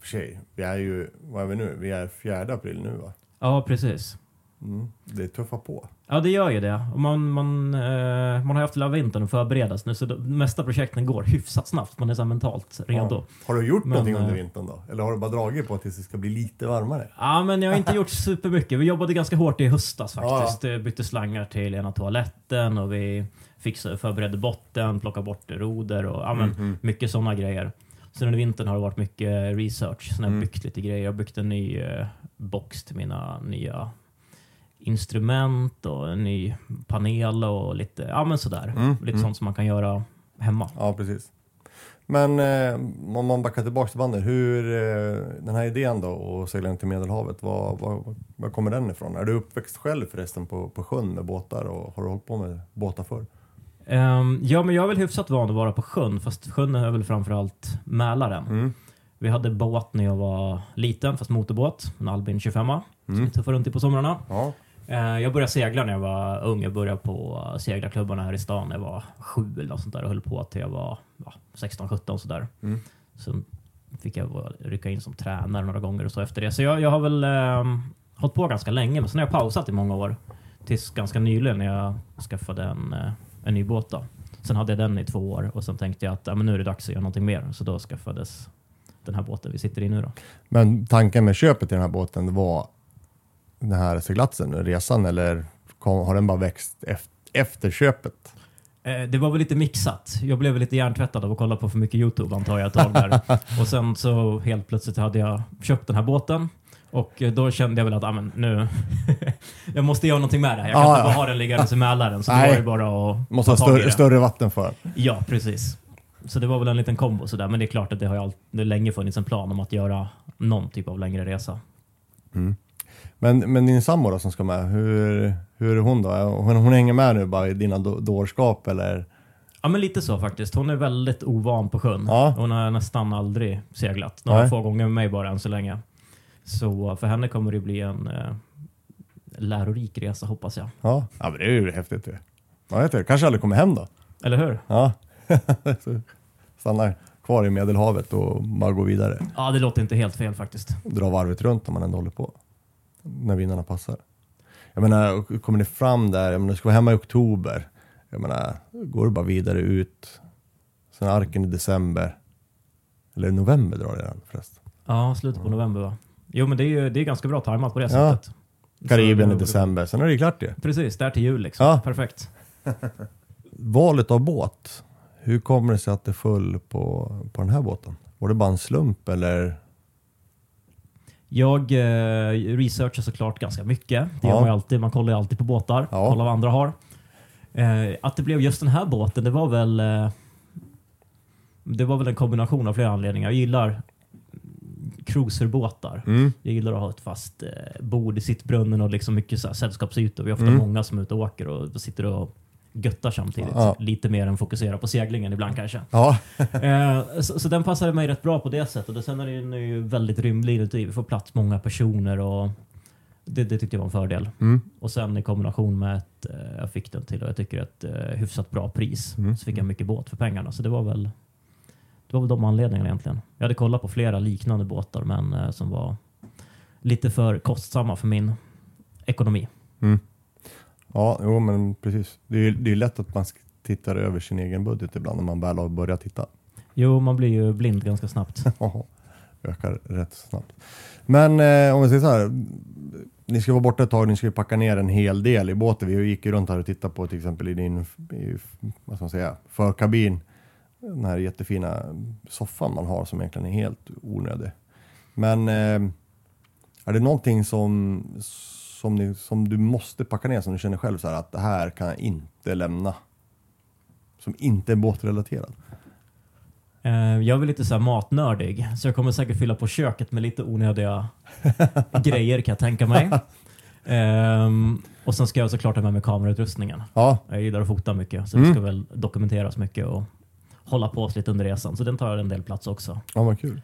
För sig, vi är ju, vad är vi nu? Vi är 4 april nu va? ja precis. Mm. Det är tuffa på. Ja, det gör ju det. Och man, man, eh, man har haft hela vintern att förberedas nu, så de mesta projekten går hyfsat snabbt. Man är så mentalt redo. Ja. Har du gjort Men, någonting eh, under vintern då? Eller har du bara dragit på att det ska bli lite varmare? Ja, men jag har inte gjort supermycket. Vi jobbade ganska hårt i höstas faktiskt. Ja, Bytte slangar till ena toaletten och vi fixade, förberedde botten, plockade bort roder och ja, men, Mhm. mycket sådana grejer. Sen under vintern har det varit mycket research. Sen har jag Mm. byggt lite grejer. Jag har byggt en ny eh, box till mina nya instrument och en ny panel och lite, ja men sådär. Mm, Lite mm. sånt som man kan göra hemma. Ja, precis. Men eh, om man backar tillbaka till bandet, hur, eh, den här idén då och segla in till Medelhavet, var, var, var kommer den ifrån? Är du uppväxt själv förresten på, på sjön med båtar och har du hållit på med båtar förr? Ehm, ja, men jag är väl hyfsat van att vara på sjön, fast sjön är väl framförallt Mälaren. Mm. Vi hade båt när jag var liten, fast motorbåt. En Albin 25 som Mm. vi tuffade runt i på somrarna. Ja. Eh, Jag började segla när jag var ung. Jag började på seglarklubbarna här i stan när jag var sju eller något sånt där och höll på till jag var ja, 16-17 sådär. Mm. Sen fick jag rycka in som tränare några gånger och så efter det. Så jag, jag har väl eh, hållit på ganska länge, men sen har jag pausat i många år. Tills ganska nyligen när jag skaffade en, eh, en ny båt. Då. Sen hade jag den i två år och sen tänkte jag att ja, men nu är det dags att göra någonting mer. Så då skaffades den här båten vi sitter i nu. Då. Men tanken med köpet i den här båten var den här seglatsen, resan, eller kom, har den bara växt efter, efter köpet? Eh, Det var väl lite mixat. Jag blev lite hjärntvättad av att kolla på för mycket YouTube antar jag ett tag där. och sen så helt plötsligt hade jag köpt den här båten. Och eh, då kände jag väl att ah, men nu, jag måste göra någonting med det här. Jag kan Ja, inte ja. bara ha den liggandes i Mälaren. Så Nej. det var ju bara att Måste ha större, större vatten för. Ja, precis. Så det var väl en liten kombo sådär. Men det är klart att det har all, det länge funnits en plan om att göra någon typ av längre resa. Men, men din sambo då som ska med, hur, hur är hon då? Hon, hon hänger med nu bara i dina då- dårskap eller? Ja, men lite så faktiskt. Hon är väldigt ovan på sjön. Ja. Hon har nästan aldrig seglat. Några Nej. få gånger med mig bara än så länge. Så för henne kommer det bli en eh, lärorik resa hoppas jag. Ja, ja men det är ju häftigt det. Vad heter det? Kanske aldrig kommer hem då? Eller hur? Ja. Så Stannar kvar i Medelhavet och bara går vidare. Ja, det låter inte helt fel faktiskt. Dra varvet runt om man ändå håller på. När vindarna passar. Jag menar, kommer ni fram där, jag menar, ska vara hemma i oktober. Jag menar, går du bara vidare ut. Sen arken i december. Eller november drar det redan förresten. Ja, slutet på november va? Jo, men det är ju det är ganska bra tajmat på det Ja. sättet. Karibien Så- i december, sen är det klart det. Precis, där till jul liksom. Ja. Perfekt. Valet av båt. Hur kommer det sig att det föll på, på den här båten? Var det bara en slump eller? Jag eh, researchar såklart ganska mycket. Det Ja. gör man ju alltid. Man kollar ju alltid på båtar. Ja. Kollar vad andra har. Eh, att det blev just den här båten, det var väl... Eh, det var väl en kombination av flera anledningar. Jag gillar cruiserbåtar. Mm. Jag gillar att ha ett fast eh, bord i sittbrunnen och liksom mycket så här sällskapsytor. Vi är ofta Mm. många som är ute och åker och sitter och göttar samtidigt. Ja. Lite mer än fokuserar på seglingen ibland kanske. Ja, Eh, så, så den passade mig rätt bra på det sättet. Och sen är den ju väldigt rymlig inuti. Vi får plats många personer och det, det tyckte jag var en fördel. Mm. Och sen i kombination med att eh, jag fick den till och jag tycker ett eh, hyfsat bra pris. Mm. Så fick jag mycket båt för pengarna. Så det var väl det var väl de anledningarna egentligen. Jag hade kollat på flera liknande båtar men eh, som var lite för kostsamma för min ekonomi. ja jo, men precis. Det är det är lätt att man tittar över sin egen budget ibland när man väl har börjat titta. Jo, man blir ju blind ganska snabbt. Ökar rätt snabbt. Men eh, om vi säger så här. Ni ska vara borta ett tag, ni ska ju packa ner en hel del i båten. Vi gick ju runt här och tittade på till exempel i din i, vad ska man säga, förkabin. Den här jättefina soffan man har som egentligen är helt onödig. Men eh, är det någonting som, som, ni, som du måste packa ner som du känner själv så här att det här kan jag inte lämna? Som inte är båtrelaterad? Eh, Jag är lite så här matnördig, så jag kommer säkert fylla på köket med lite onödiga grejer kan jag tänka mig. Ehm, och sen ska jag såklart ha med mig kamerautrustningen. Ja, Jag gillar att fota mycket, så Mm. det ska väl dokumenteras mycket och hålla på oss lite under resan. Så den tar en del plats också. ja vad kul.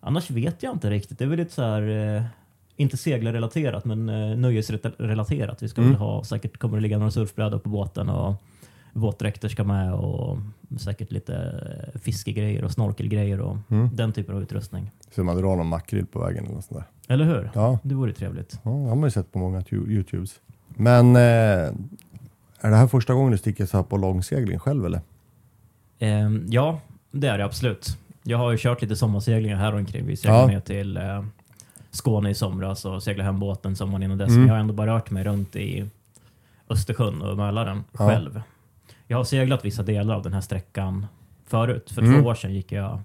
Annars vet jag inte riktigt. Det är väl lite så här, eh, inte seglarrelaterat, men eh, nöjesrelaterat. Vi ska Mm. väl ha, säkert kommer det ligga några surfbrädor på båten och våtdräkter ska med och säkert lite eh, fiskegrejer och snorkelgrejer och Mm. den typen av utrustning. Så man drar någon makrill på vägen eller något sånt där. Eller hur? Ja, Det vore trevligt. ja, det har man ju sett på många tu- Youtubes. Men eh, är det här första gången du sticker så här på långsegling själv eller? Ehm, ja, det är det absolut. Jag har ju kört lite sommarseglingar här omkring. Vi seglade Ja. ner till eh, Skåne i somras och seglade hem båten sommaren innan dess. Mm. Men jag har ändå bara rört mig runt i Östersjön och Mälaren Ja. själv. Jag har seglat vissa delar av den här sträckan förut. För Mm. två år sedan gick jag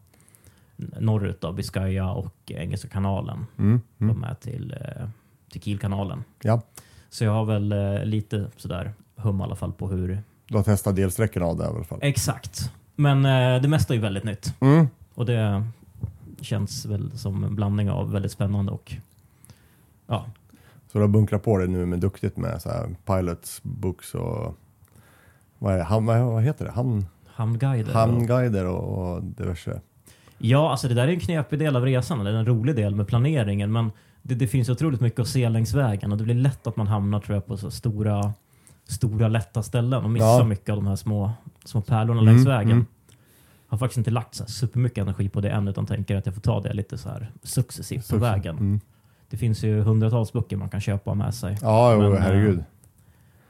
norrut av Biscaya och Engelska kanalen. Mm. Mm. med till, eh, till Kielkanalen. Ja, Så jag har väl eh, lite sådär hum i alla fall på hur... du har testat delsträckorna av det i alla fall. Exakt. Men eh, det mesta är ju väldigt nytt. Mm. Och det känns väl som en blandning av väldigt spännande och ja, Så du har bunkrat på dig nu med duktigt med så här pilots books och vad, är det? Ham, vad, heter det? Ham, hamnguider. hamnguider och, och diverse. Ja, alltså det där är en knepig del av resan. Det är en rolig del med planeringen. Men det, det finns otroligt mycket att se längs vägen och det blir lätt att man hamnar tror jag, på så stora, stora lätta ställen och missar Ja. mycket av de här små, små pärlorna längs Mm, vägen. mm. Har faktiskt inte lagt så supermycket energi på det än utan tänker att jag får ta det lite så här successivt på vägen. Mm. Det finns ju hundratals böcker man kan köpa med sig. Ja, jo, Men, eh, herregud.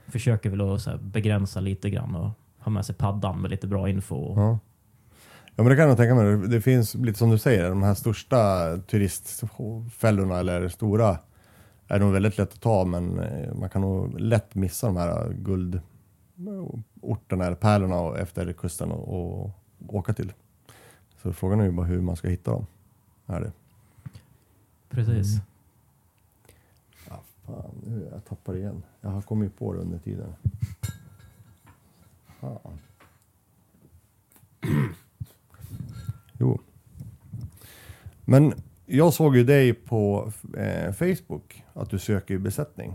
Försöker väl att här, begränsa lite grann och ha med sig paddan med lite bra info. Och, Ja. ja, men det kan jag tänka mig. Det finns lite som du säger, de här största turistfällorna eller stora är nog väldigt lätt att ta, men eh, man kan nog lätt missa de här guldorterna eller pärlorna och- efter kusten och, och åka till. Så frågan är ju bara hur man ska hitta dem. Är det. Precis. Mm. Ja, fan, nu jag tappar igen. Jag har kommit på det under tiden. Fan. Jo. Men jag såg ju dig på eh, Facebook att du söker besättning.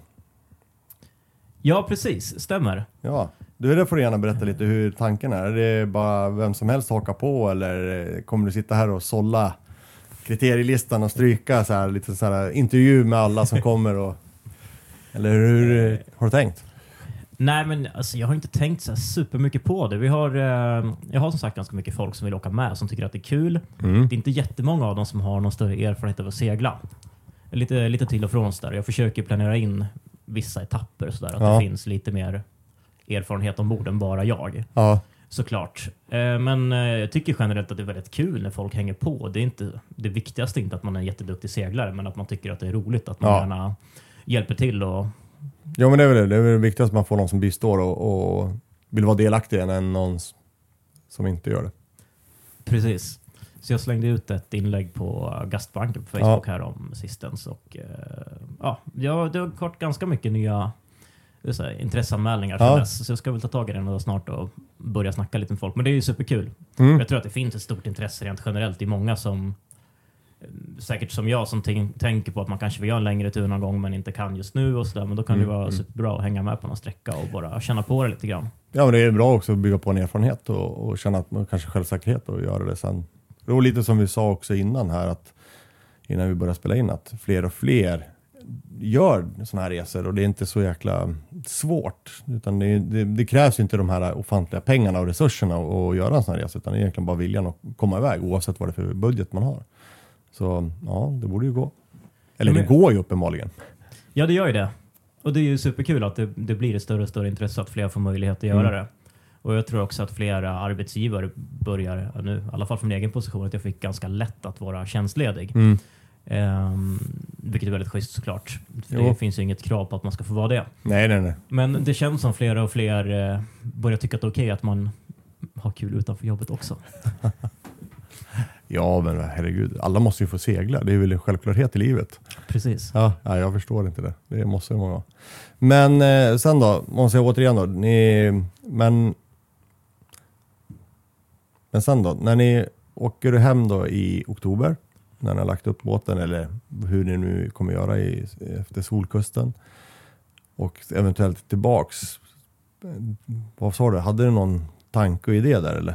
Ja, precis. Stämmer. Ja, du det får du gärna berätta lite hur tanken är. Är det bara vem som helst hakar på eller eh, kommer du sitta här och sålla kriterielistan och stryka så här, lite så här intervju med alla som kommer och eller hur har du tänkt? Nej, men alltså, jag har inte tänkt så här supermycket på det. Vi har, eh, jag har som sagt ganska mycket folk som vill åka med, som tycker att det är kul. Mm. Det är inte jättemånga av dem som har någon större erfarenhet av att segla. Lite, lite till och från så där. Jag försöker planera in vissa etapper så där, att Ja. det finns lite mer erfarenhet ombord än bara jag. Ja, Såklart. Eh, Men eh, jag tycker generellt att det är väldigt kul när folk hänger på. Det, är inte, det viktigaste är inte att man är en jätteduktig seglare, men att man tycker att det är roligt. Att man Ja. gärna hjälper till och ja men det är väl det. Det är väl det viktigaste att man får någon som bistår och, och vill vara delaktig än någon som inte gör det. Precis. Så jag slängde ut ett inlägg på Gastbanken på Facebook här om sistens. Och, eh, ja, ja, det har varit ganska mycket nya det här, intresseanmälningar Ja. dess. Så jag ska väl ta tag i den då snart och börja snacka lite med folk. Men det är ju superkul. Mm. Jag tror att det finns ett stort intresse rent generellt. Det är många som, eh, säkert som jag, som tänk, tänker på att man kanske vill göra en längre tur någon gång men inte kan just nu och sådär. Men då kan Mm, det vara mm. superbra att hänga med på någon sträcka och bara känna på det lite grann. Ja men det är bra också att bygga på en erfarenhet och, och känna att man kanske självsäkerhet och göra det sen. Var lite som vi sa också innan här att innan vi började spela in att fler och fler gör sådana här resor och det är inte så jäkla svårt. Utan det, det, det krävs inte de här ofantliga pengarna och resurserna att göra en sån här resa utan det är egentligen bara viljan att komma iväg oavsett vad det är för budget man har. Så ja, det borde ju gå. Eller Men- det går ju uppenbarligen. Ja, det gör ju det. Och det är ju superkul att det, det blir ett större och större intresse att fler får möjlighet att göra Mm. det. Och jag tror också att flera arbetsgivare börjar, ja, nu, i alla fall från min egen position, att jag fick ganska lätt att vara tjänstledig. Mm. Ehm, vilket är väldigt schysst såklart. För Jo. det finns ju inget krav på att man ska få vara det. Nej, nej, nej. Men det känns som flera och fler eh, börjar tycka att det är okej att man har kul utanför jobbet också. Ja, men herregud. Alla måste ju få segla. Det är väl en självklarhet i livet. Precis. Ja, ja jag förstår inte det. Det måste många. Men eh, sen då, måste jag återigen då. Ni, men, men sen då, när ni åker hem då i oktober, när ni har lagt upp båten eller hur ni nu kommer göra i, efter Solkusten och eventuellt tillbaks. Vad sa du, hade du någon tanke och idé där eller?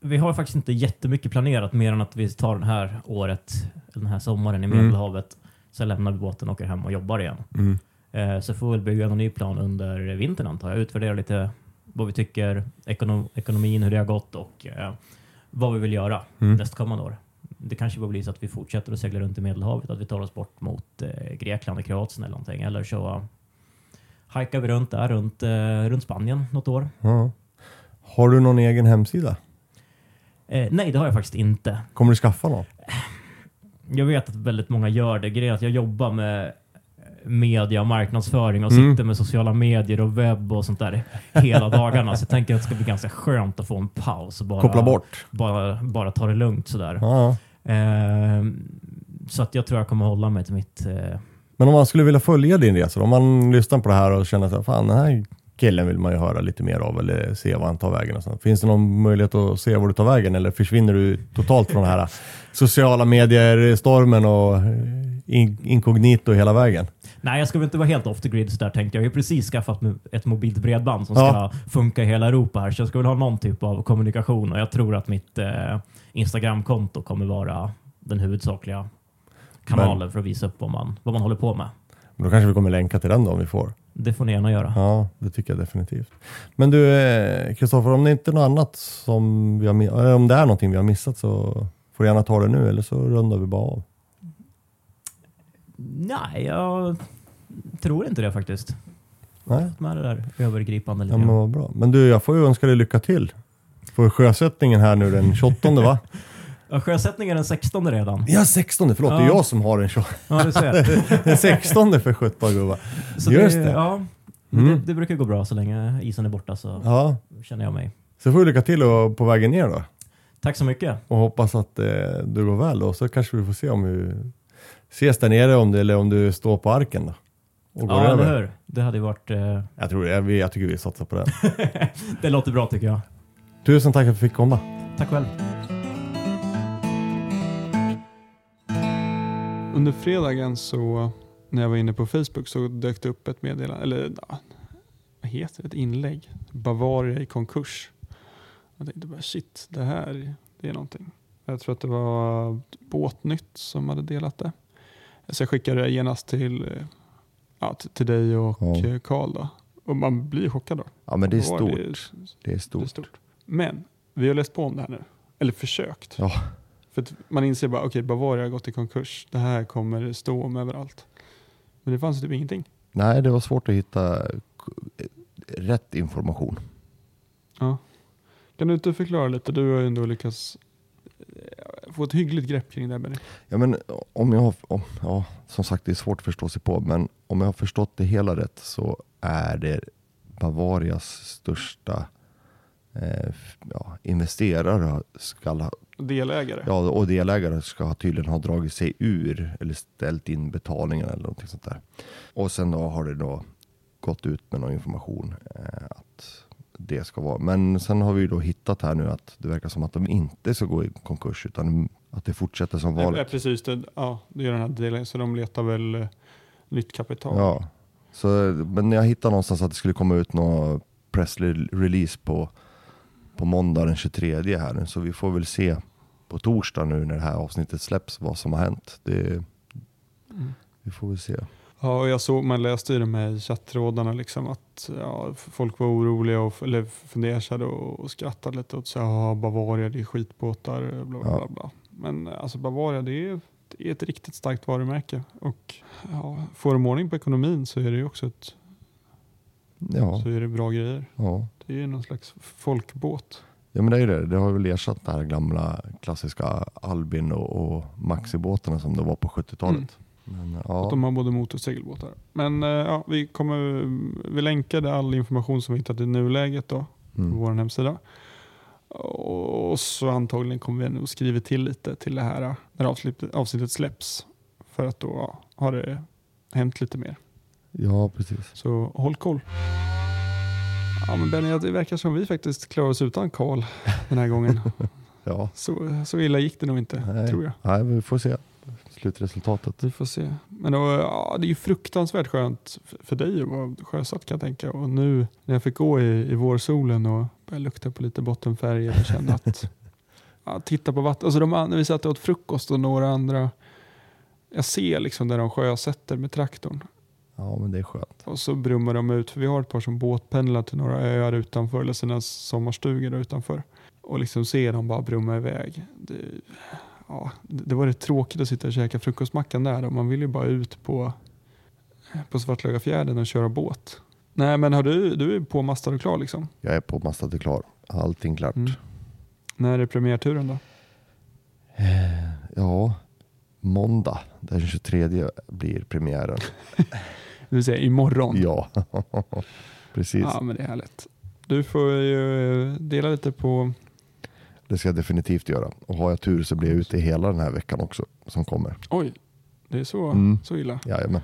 Vi har faktiskt inte jättemycket planerat mer än att vi tar det här året, den här sommaren i Mm. Medelhavet. Sen lämnar vi båten och åker hem och jobbar igen. Mm. Eh, så får vi väl bygga en ny plan under vintern antar jag. Utvärdera lite vad vi tycker, ekonom, ekonomin, hur det har gått och eh, vad vi vill göra Mm. nästkommande år. Det kanske bara blir så att vi fortsätter att segla runt i Medelhavet, att vi tar oss bort mot eh, Grekland och Kroatien eller någonting. Eller så uh, hajkar vi runt där, runt, eh, runt Spanien något år. Ja. Har du någon egen hemsida? Eh, nej, det har jag faktiskt inte. Kommer du skaffa någon? Jag vet att väldigt många gör det. Grejen är att jag jobbar med media och marknadsföring och Mm. sitter med sociala medier och webb och sånt där hela dagarna. Så jag tänker att det ska bli ganska skönt att få en paus och bara, Koppla bort? bara, bara ta det lugnt sådär. Ja. Ehm, så att jag tror jag kommer hålla mig till mitt... Eh, Men om man skulle vilja följa din resa, om man lyssnar på det här och känner att fan den här killen vill man ju höra lite mer av eller se var han tar vägen. Och så. Finns det någon möjlighet att se var du tar vägen eller försvinner du totalt från den här sociala medier-stormen och eh, in- inkognito hela vägen? Nej, jag ska väl inte vara helt off the grid sådär tänkte jag. Jag har ju precis skaffat ett mobilt bredband som Ja. ska funka i hela Europa här. Så jag ska väl ha någon typ av kommunikation och jag tror att mitt eh, Instagramkonto kommer vara den huvudsakliga kanalen för att visa upp vad man, vad man håller på med. Men då kanske vi kommer länka till den då om vi får. Det får ni gärna göra. Ja, det tycker jag definitivt. Men du, eh, Kristoffer, om det inte är något annat som vi har, om det är någonting vi har missat så får du gärna ta det nu eller så rundar vi bara av. Nej, jag tror inte det faktiskt. Nej. Med det där övergripande lite Ja, men grann. vad bra. Men du, jag får ju önska dig lycka till. För sjösättningen här nu den 28 va? Ja, sjösättningen är den 16 redan. Ja, 16 förlåt. Det är Ja. jag som har den 28. Ja, du ser. Den 16 för 17 gubbar. Så Just det, det. Ja, Mm. det, det brukar gå bra så länge isen är borta så Ja, känner jag mig. så får du lycka till och, på vägen ner då. Tack så mycket. Och hoppas att eh, det går väl då. Så kanske vi får se om vi ses där nere om det, eller om du står på arken då. Och går Ja, över. hur? Det hade ju varit... Eh, Jag, tror, jag, jag tycker vi satsar på det. det låter bra tycker jag. Tusen tack för att du fick komma. Tack själv. Under fredagen så när jag var inne på Facebook så dök det upp ett meddelande, eller vad heter det, ett inlägg. Bavaria i konkurs. Jag tänkte bara shit, det här det är någonting. Jag tror att det var Båtnytt som hade delat det. Så jag skickade det genast till, eh, ja, till, dig och Ja. eh, Karl då. Och man blir chockad då. Ja men det är stort. Det är, Det är det är stort. stort. Men vi har läst på om det här nu. Eller försökt. Ja. För att man inser bara, okej Bavaria har gått i konkurs. Det här kommer stå om överallt. Men det fanns typ ingenting. Nej, det var svårt att hitta k- rätt information. Ja. Kan du inte förklara lite? Du har ju ändå lyckats eh, få ett hyggligt grepp kring det här Benny. Ja, men om jag har, om, ja, som sagt det är svårt att förstå sig på, men om jag har förstått det hela rätt så är det Bavarias största eh, ja, investerare ska ha, Delägare. ja, och delägare ska ha tydligen ha dragit sig ur eller ställt in betalningen eller någonting sånt där. Och sen då har det då gått ut med någon information eh, att det ska vara. Men sen har vi ju då hittat här nu att det verkar som att de inte ska gå i konkurs utan att det fortsätter som Ja, vanligt. precis, det, ja, det är den här delen. Så de letar väl eh, nytt kapital. Ja, så, men jag hittade någonstans att det skulle komma ut någon pressrelease på, på måndag den 23 här nu. Så vi får väl se på torsdag nu när det här avsnittet släpps vad som har hänt. Det, Mm. vi får väl se. Ja, och jag såg, man läste ju de här chattrådarna liksom att ja, folk var oroliga och eller funderade och, och skrattade lite åt så här, Bavaria det är skitbåtar, bla bla, Ja. bla bla. Men alltså Bavaria det är, det är ett riktigt starkt varumärke och ja, får de ordning på ekonomin så är det ju också ett, Ja, så är det bra grejer. ja. Det är ju någon slags folkbåt. ja men det är ju det. Det har väl ersatt det här gamla klassiska Albin och, och Maxi-båtarna som det var på 70-talet. Men, Att ja, de har både motor och segelbåtar. Men eh, ja, vi, kommer, vi länkade all information som vi hittat i nuläget då, på mm. vår hemsida. Och så antagligen kommer vi nog skriva till lite till det här när avsnittet, avsnittet släpps. För att då ja, har det hänt lite mer. ja precis. Så håll koll. Ja men Benny, det verkar som vi faktiskt klarar oss utan Karl den här gången. Ja, Så, så illa gick det nog inte, Nej. tror jag. Nej, vi får se slutresultatet. Vi får se. Men då, ja, det är ju fruktansvärt skönt för dig att vara sjösatt kan jag tänka. Och nu när jag fick gå i, i vårsolen och börja lukta på lite bottenfärger och känna att ja, titta på vattnet. Alltså de, när vi satt och åt frukost och några andra. Jag ser liksom där de sjösätter med traktorn. Ja, men det är skönt. Och så brummar de ut, för vi har ett par som båtpendlar till några öar utanför, eller sina sommarstugor utanför. Och liksom ser dem bara brumma iväg. Det, ja, det var rätt tråkigt att sitta och käka frukostmackan där. Och man vill ju bara ut på, på Svartlögafjärden och köra båt. Nej men har du, du är påmastad och klar liksom? Jag är på mastad och klar. Allting klart. Mm. När är premiärturen då? Eh, Ja, måndag den 23 blir premiären. Vill säga imorgon. Ja, precis. Ja men det är härligt. Du får ju eh, dela lite på, Det ska jag definitivt göra. Och har jag tur så blir jag ute hela den här veckan också som kommer. oj, det är så, Mm. så illa. Jajamän.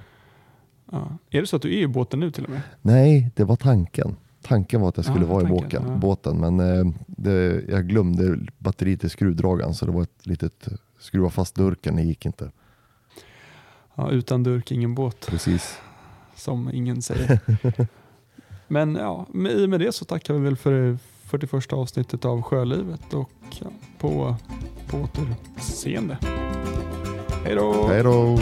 Ja. Är det så att du är i båten nu till och med? Nej, det var tanken. Tanken var att jag skulle Ja, vara i tanken, båken, ja. båten, men eh, det, jag glömde batteriet i skruvdragaren så det var ett litet skruva fast durken, det gick inte. Ja, utan durk ingen båt, Precis. som ingen säger. Men ja, med, i och med det så tackar vi väl för 41 avsnittet av Sjölivet och på, på återseende. Hej då! Hej då!